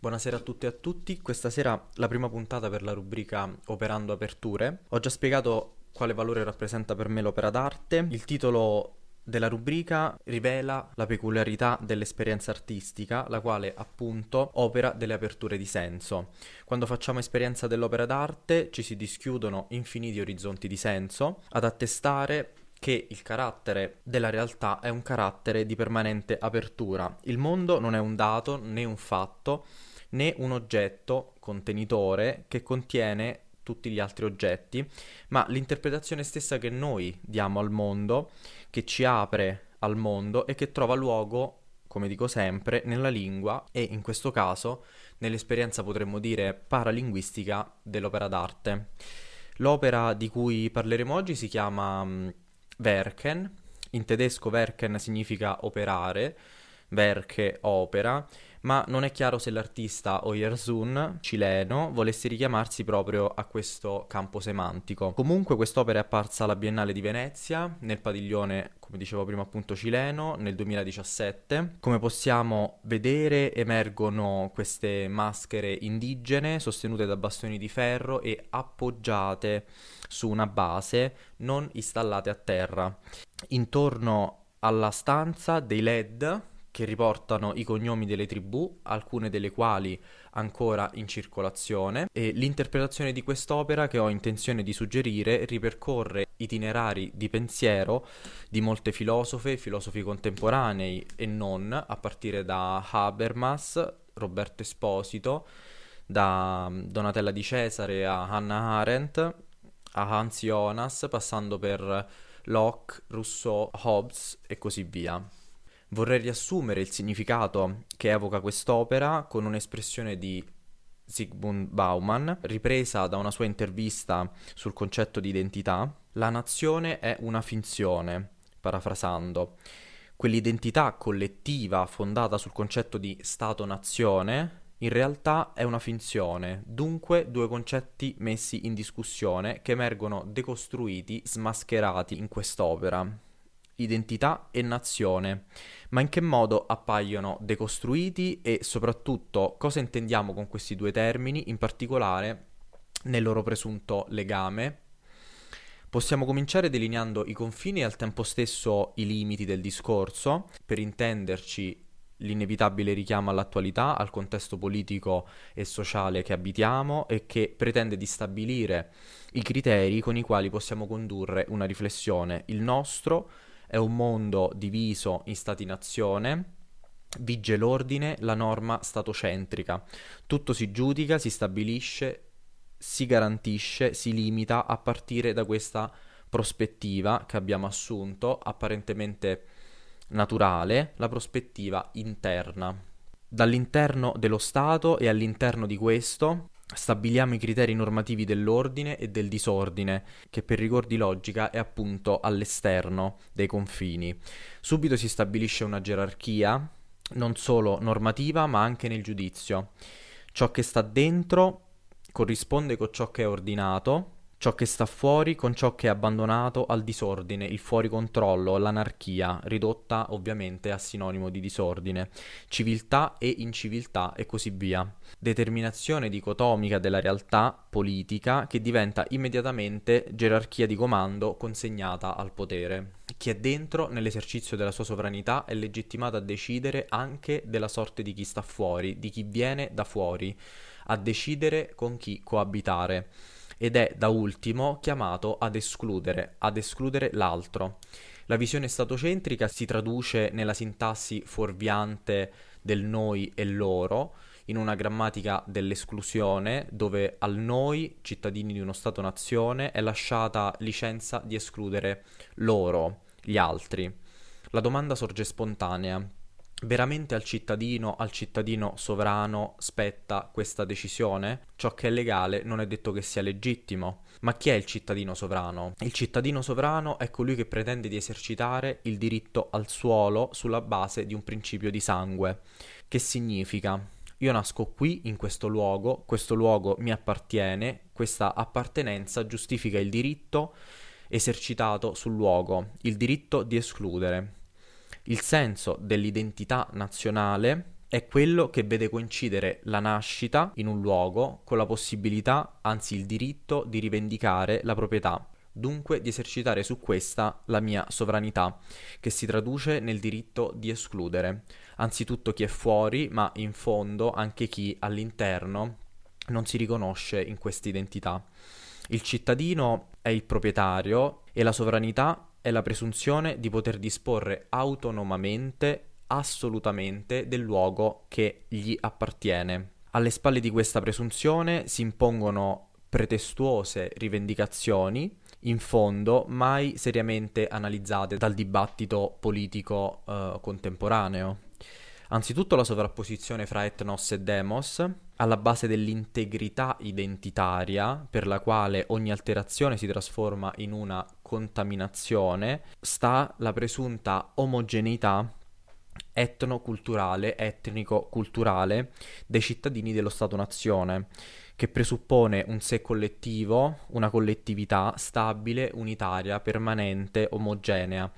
Buonasera a tutte e a tutti, questa sera la prima puntata per la rubrica Operando Aperture. Ho già spiegato quale valore rappresenta per me l'opera d'arte. Il titolo della rubrica rivela la peculiarità dell'esperienza artistica, la quale appunto opera delle aperture di senso. Quando facciamo esperienza dell'opera d'arte ci si dischiudono infiniti orizzonti di senso, ad attestare che il carattere della realtà è un carattere di permanente apertura. Il mondo non è un dato né un fatto, né un oggetto contenitore che contiene tutti gli altri oggetti, ma l'interpretazione stessa che noi diamo al mondo, che ci apre al mondo e che trova luogo, come dico sempre, nella lingua e in questo caso nell'esperienza potremmo dire paralinguistica dell'opera d'arte. L'opera di cui parleremo oggi si chiama mm, Werken, in tedesco Werken significa operare, Werke opera, ma non è chiaro se l'artista Oyersun, cileno, volesse richiamarsi proprio a questo campo semantico. Comunque quest'opera è apparsa alla Biennale di Venezia, nel padiglione, come dicevo prima appunto cileno, nel 2017. Come possiamo vedere emergono queste maschere indigene sostenute da bastoni di ferro e appoggiate su una base non installate a terra. Intorno alla stanza dei LED che riportano i cognomi delle tribù, alcune delle quali ancora in circolazione, e l'interpretazione di quest'opera che ho intenzione di suggerire ripercorre itinerari di pensiero di molte filosofe, filosofi contemporanei e non, a partire da Habermas, Roberto Esposito, da Donatella di Cesare a Hannah Arendt, a Hans Jonas, passando per Locke, Rousseau, Hobbes e così via. Vorrei riassumere il significato che evoca quest'opera con un'espressione di Sigmund Bauman, ripresa da una sua intervista sul concetto di identità. La nazione è una finzione, parafrasando. Quell'identità collettiva fondata sul concetto di Stato-nazione in realtà è una finzione, dunque due concetti messi in discussione che emergono decostruiti, smascherati in quest'opera identità e nazione, ma in che modo appaiono decostruiti e soprattutto cosa intendiamo con questi due termini, in particolare nel loro presunto legame. Possiamo cominciare delineando i confini e al tempo stesso i limiti del discorso, per intenderci l'inevitabile richiamo all'attualità, al contesto politico e sociale che abitiamo e che pretende di stabilire i criteri con i quali possiamo condurre una riflessione, il nostro è un mondo diviso in stati-nazione, vige l'ordine, la norma statocentrica. Tutto si giudica, si stabilisce, si garantisce, si limita a partire da questa prospettiva che abbiamo assunto, apparentemente naturale, la prospettiva interna. Dall'interno dello Stato e all'interno di questo stabiliamo i criteri normativi dell'ordine e del disordine, che per rigor di logica è appunto all'esterno dei confini. Subito si stabilisce una gerarchia, non solo normativa, ma anche nel giudizio. Ciò che sta dentro corrisponde con ciò che è ordinato, ciò che sta fuori con ciò che è abbandonato al disordine, il fuori controllo, l'anarchia, ridotta ovviamente a sinonimo di disordine, civiltà e inciviltà e così via. Determinazione dicotomica della realtà politica che diventa immediatamente gerarchia di comando consegnata al potere. Chi è dentro nell'esercizio della sua sovranità è legittimato a decidere anche della sorte di chi sta fuori, di chi viene da fuori, a decidere con chi coabitare ed è da ultimo chiamato ad escludere, ad escludere l'altro. La visione statocentrica si traduce nella sintassi fuorviante del noi e loro, in una grammatica dell'esclusione dove al noi, cittadini di uno Stato-nazione, è lasciata licenza di escludere loro, gli altri. La domanda sorge spontanea veramente al cittadino, al cittadino sovrano spetta questa decisione? Ciò che è legale non è detto che sia legittimo. Ma chi è il cittadino sovrano? Il cittadino sovrano è colui che pretende di esercitare il diritto al suolo sulla base di un principio di sangue. Che significa? Io nasco qui, in questo luogo, questo luogo mi appartiene, questa appartenenza giustifica il diritto esercitato sul luogo, il diritto di escludere. Il senso dell'identità nazionale è quello che vede coincidere la nascita in un luogo con la possibilità, anzi il diritto di rivendicare la proprietà, dunque di esercitare su questa la mia sovranità, che si traduce nel diritto di escludere, anzitutto chi è fuori, ma in fondo anche chi all'interno non si riconosce in questa identità. Il cittadino è il proprietario e la sovranità è la presunzione di poter disporre autonomamente assolutamente del luogo che gli appartiene. Alle spalle di questa presunzione si impongono pretestuose rivendicazioni, in fondo mai seriamente analizzate dal dibattito politico eh, contemporaneo. Anzitutto la sovrapposizione fra etnos e demos, alla base dell'integrità identitaria, per la quale ogni alterazione si trasforma in una contaminazione, sta la presunta omogeneità etno-culturale, etnico-culturale dei cittadini dello Stato-nazione, che presuppone un sé collettivo, una collettività stabile, unitaria, permanente, omogenea.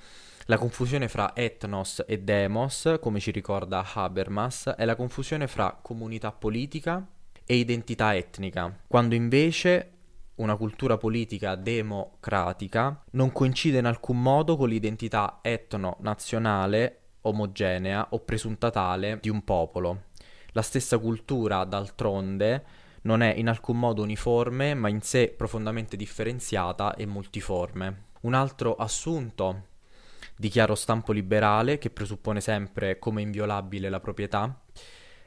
La confusione fra etnos e demos, come ci ricorda Habermas, è la confusione fra comunità politica e identità etnica, quando invece una cultura politica democratica non coincide in alcun modo con l'identità etno-nazionale omogenea o presunta tale di un popolo. La stessa cultura, d'altronde, non è in alcun modo uniforme, ma in sé profondamente differenziata e multiforme. Un altro assunto di chiaro stampo liberale, che presuppone sempre come inviolabile la proprietà,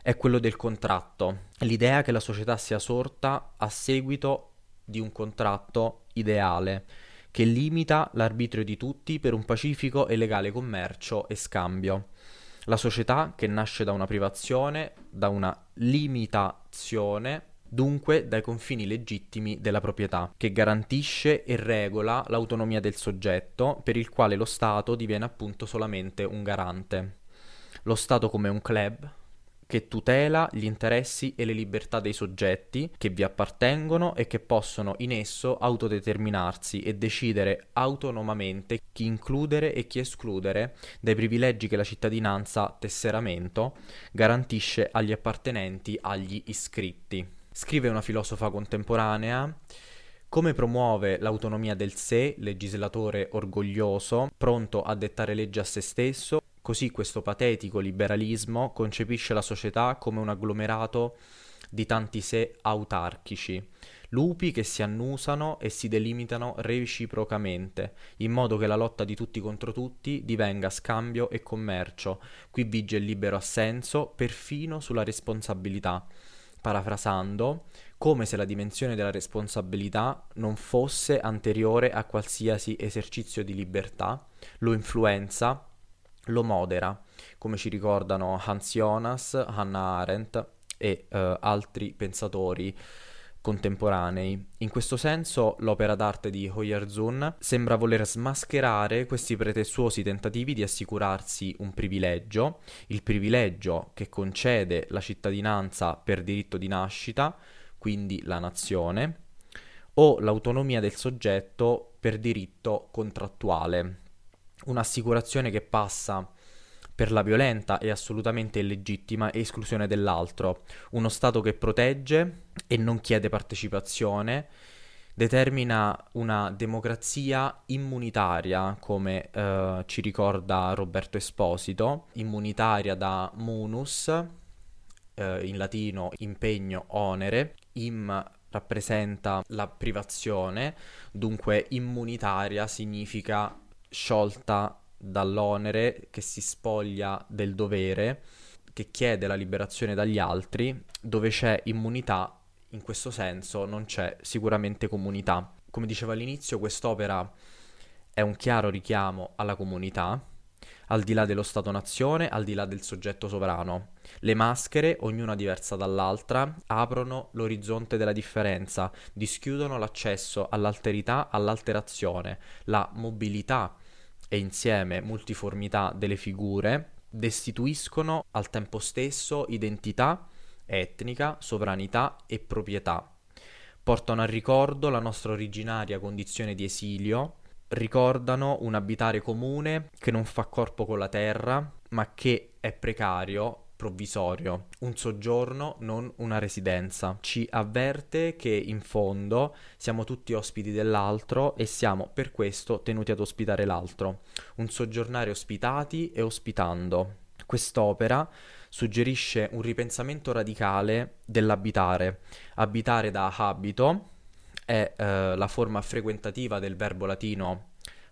è quello del contratto, l'idea che la società sia sorta a seguito di un contratto ideale, che limita l'arbitrio di tutti per un pacifico e legale commercio e scambio. La società che nasce da una privazione, da una limitazione, dunque dai confini legittimi della proprietà, che garantisce e regola l'autonomia del soggetto, per il quale lo Stato diviene appunto solamente un garante. Lo Stato come un club, che tutela gli interessi e le libertà dei soggetti che vi appartengono e che possono in esso autodeterminarsi e decidere autonomamente chi includere e chi escludere dai privilegi che la cittadinanza tesseramento garantisce agli appartenenti agli iscritti. Scrive una filosofa contemporanea come promuove l'autonomia del sé, legislatore orgoglioso, pronto a dettare leggi a se stesso, Così questo patetico liberalismo concepisce la società come un agglomerato di tanti sé autarchici, lupi che si annusano e si delimitano reciprocamente, in modo che la lotta di tutti contro tutti divenga scambio e commercio. Qui vige il libero assenso, perfino sulla responsabilità. Parafrasando, come se la dimensione della responsabilità non fosse anteriore a qualsiasi esercizio di libertà, lo influenza lo modera, come ci ricordano Hans Jonas, Hannah Arendt e eh, altri pensatori contemporanei. In questo senso l'opera d'arte di Hoyerzun sembra voler smascherare questi pretestuosi tentativi di assicurarsi un privilegio, il privilegio che concede la cittadinanza per diritto di nascita, quindi la nazione, o l'autonomia del soggetto per diritto contrattuale, un'assicurazione che passa per la violenta e assolutamente illegittima esclusione dell'altro, uno Stato che protegge e non chiede partecipazione, determina una democrazia immunitaria, come eh, ci ricorda Roberto Esposito, immunitaria da munus, eh, in latino impegno onere, im rappresenta la privazione, dunque immunitaria significa sciolta dall'onere, che si spoglia del dovere, che chiede la liberazione dagli altri, dove c'è immunità, in questo senso non c'è sicuramente comunità. Come dicevo all'inizio, quest'opera è un chiaro richiamo alla comunità, al di là dello Stato-nazione, al di là del soggetto sovrano. Le maschere, ognuna diversa dall'altra, aprono l'orizzonte della differenza, dischiudono l'accesso all'alterità, all'alterazione, la mobilità e insieme multiformità delle figure destituiscono al tempo stesso identità etnica, sovranità e proprietà. Portano al ricordo la nostra originaria condizione di esilio, ricordano un abitare comune che non fa corpo con la terra, ma che è precario provvisorio, un soggiorno, non una residenza. Ci avverte che in fondo siamo tutti ospiti dell'altro e siamo per questo tenuti ad ospitare l'altro, un soggiornare ospitati e ospitando. Quest'opera suggerisce un ripensamento radicale dell'abitare. Abitare da habito è eh, la forma frequentativa del verbo latino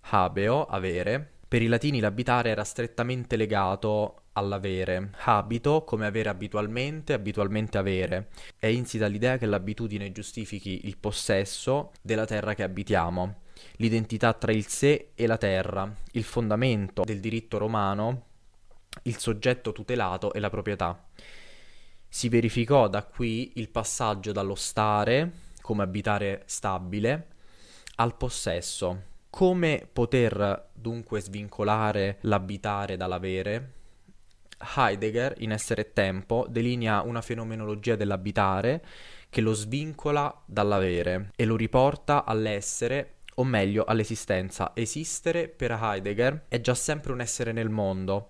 habeo, avere. Per i latini l'abitare era strettamente legato all'avere. Habito come avere abitualmente, abitualmente avere. È insita l'idea che l'abitudine giustifichi il possesso della terra che abitiamo. L'identità tra il sé e la terra, il fondamento del diritto romano, il soggetto tutelato e la proprietà. Si verificò da qui il passaggio dallo stare, come abitare stabile, al possesso. Come poter dunque svincolare l'abitare dall'avere? Heidegger, in Essere e Tempo, delinea una fenomenologia dell'abitare che lo svincola dall'avere e lo riporta all'essere o meglio all'esistenza. Esistere per Heidegger è già sempre un essere nel mondo,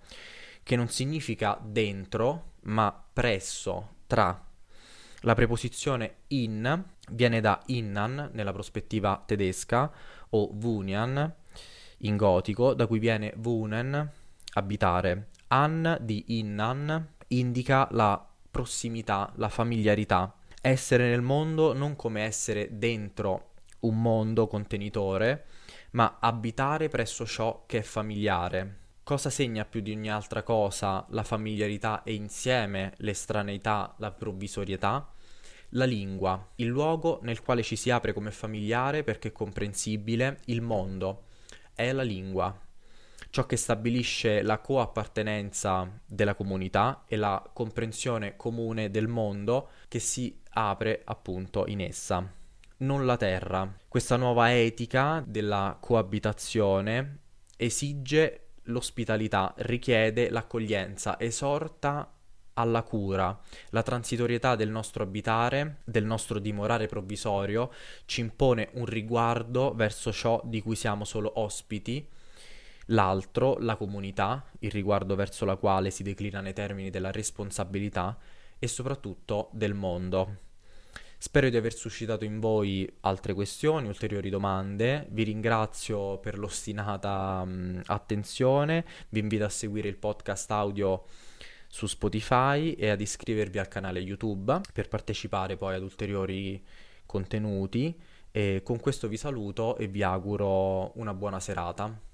che non significa dentro, ma presso, tra. La preposizione in viene da innan nella prospettiva tedesca o vunian in gotico, da cui viene vunen, abitare. An di innan indica la prossimità, la familiarità. Essere nel mondo non come essere dentro un mondo contenitore, ma abitare presso ciò che è familiare. Cosa segna più di ogni altra cosa la familiarità e insieme l'estraneità, la provvisorietà? La lingua, il luogo nel quale ci si apre come familiare perché è comprensibile, il mondo, è la lingua, ciò che stabilisce la coappartenenza della comunità e la comprensione comune del mondo che si apre appunto in essa. Non la terra. Questa nuova etica della coabitazione esige l'ospitalità, richiede l'accoglienza, esorta alla cura. La transitorietà del nostro abitare, del nostro dimorare provvisorio, ci impone un riguardo verso ciò di cui siamo solo ospiti. L'altro, la comunità, il riguardo verso la quale si declina nei termini della responsabilità e soprattutto del mondo. Spero di aver suscitato in voi altre questioni, ulteriori domande. Vi ringrazio per l'ostinata mh, attenzione. Vi invito a seguire il podcast audio su Spotify e ad iscrivervi al canale YouTube per partecipare poi ad ulteriori contenuti. E con questo vi saluto e vi auguro una buona serata.